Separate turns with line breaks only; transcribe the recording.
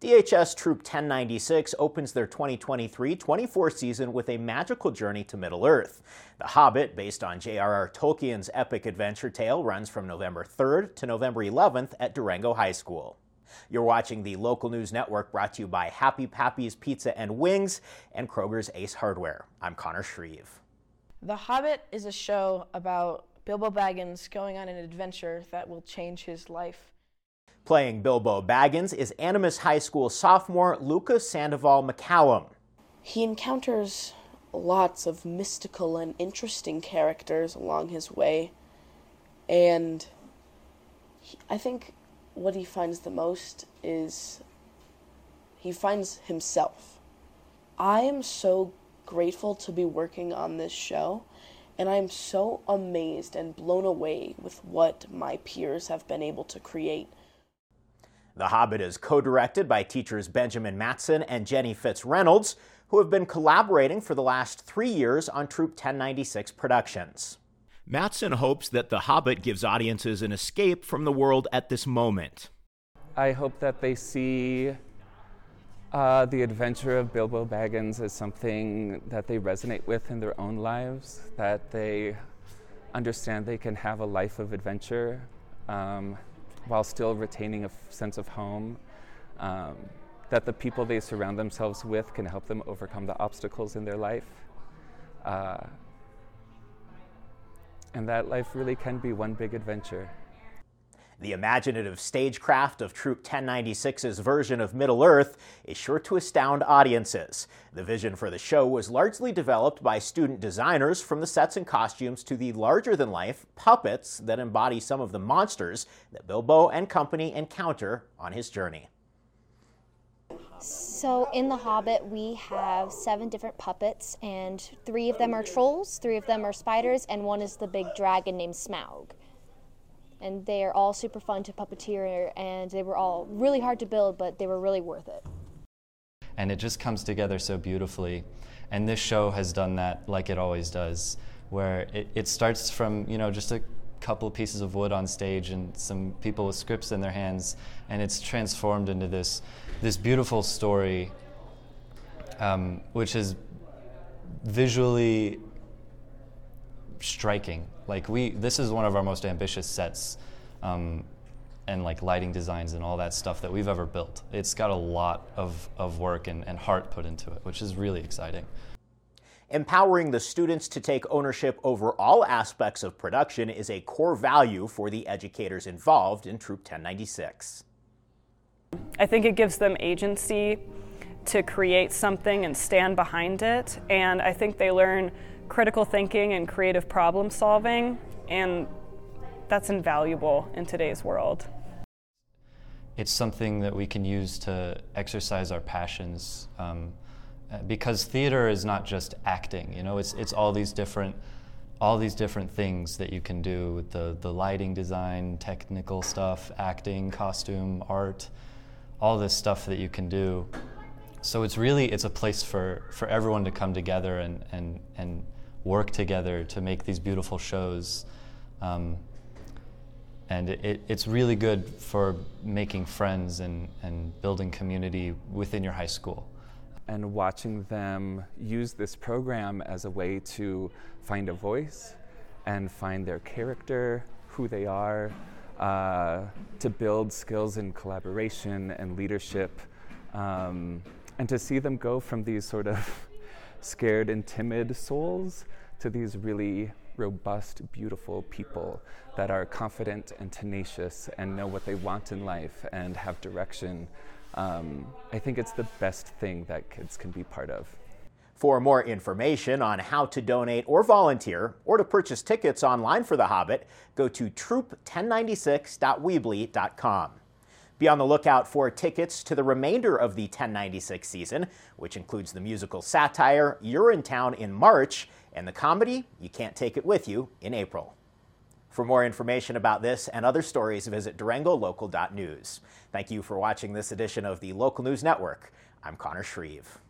DHS Troupe 1096 opens their 2023 24 season with a magical journey to Middle Earth. The Hobbit, based on J.R.R. Tolkien's epic adventure tale, runs from November 3rd to November 11th at Durango High School. You're watching the local news network brought to you by Happy Pappy's Pizza and Wings and Kroeger's Ace Hardware. I'm Connor Shreve.
The Hobbit is a show about Bilbo Baggins going on an adventure that will change his life.
Playing Bilbo Baggins is Animas High School sophomore Lucas Sandoval McCallum.
He encounters lots of mystical and interesting characters along his way, and he, I think what he finds the most is he finds himself. I am so grateful to be working on this show, and I am so amazed and blown away with what my peers have been able to create.
The Hobbit is co directed by teachers Benjamin Matson and Jenny Fitzreynolds, who have been collaborating for the last three years on Troupe 1096 productions. Matson hopes that The Hobbit gives audiences an escape from the world at this moment.
I hope that they see uh, the adventure of Bilbo Baggins as something that they resonate with in their own lives, that they understand they can have a life of adventure um, while still retaining a sense of home. Um, that the people they surround themselves with can help them overcome the obstacles in their life. Uh, and that life really can be one big adventure.
The imaginative stagecraft of Troupe 1096's version of Middle Earth is sure to astound audiences. The vision for the show was largely developed by student designers from the sets and costumes to the larger than life puppets that embody some of the monsters that Bilbo and company encounter on his journey.
So, in The Hobbit, we have seven different puppets, and three of them are trolls, three of them are spiders, and one is the big dragon named Smaug. And they are all super fun to puppeteer, and they were all really hard to build, but they were really worth it.
And it just comes together so beautifully. And this show has done that like it always does, where it, it starts from, you know, just a couple pieces of wood on stage and some people with scripts in their hands, and it's transformed into this this beautiful story, um, which is visually striking. Like we, this is one of our most ambitious sets, um, and like lighting designs and all that stuff that we've ever built. It's got a lot of, of work and, and heart put into it, which is really exciting.
Empowering the students to take ownership over all aspects of production is a core value for the educators involved in Troupe 1096.
I think it gives them agency to create something and stand behind it, and I think they learn critical thinking and creative problem solving, and that's invaluable in today's world.
It's something that we can use to exercise our passions. Um, because theater is not just acting, you know, it's, it's all these different all these different things that you can do with the, the lighting design, technical stuff, acting, costume, art, all this stuff that you can do. So it's really it's a place for, for everyone to come together and, and, and work together to make these beautiful shows. Um, and it, it's really good for making friends and, and building community within your high school.
And watching them use this program as a way to find a voice and find their character, who they are, uh, to build skills in collaboration and leadership, um, and to see them go from these sort of scared and timid souls to these really robust, beautiful people that are confident and tenacious and know what they want in life and have direction. Um, I think it's the best thing that kids can be part of.
For more information on how to donate or volunteer, or to purchase tickets online for The Hobbit, go to troop1096.weebly.com. Be on the lookout for tickets to the remainder of the 1096 season, which includes the musical satire Urinetown in March and the comedy You Can't Take It With You in April. For more information about this and other stories, visit DurangoLocal.news. Thank you for watching this edition of the Local News Network. I'm Connor Shreve.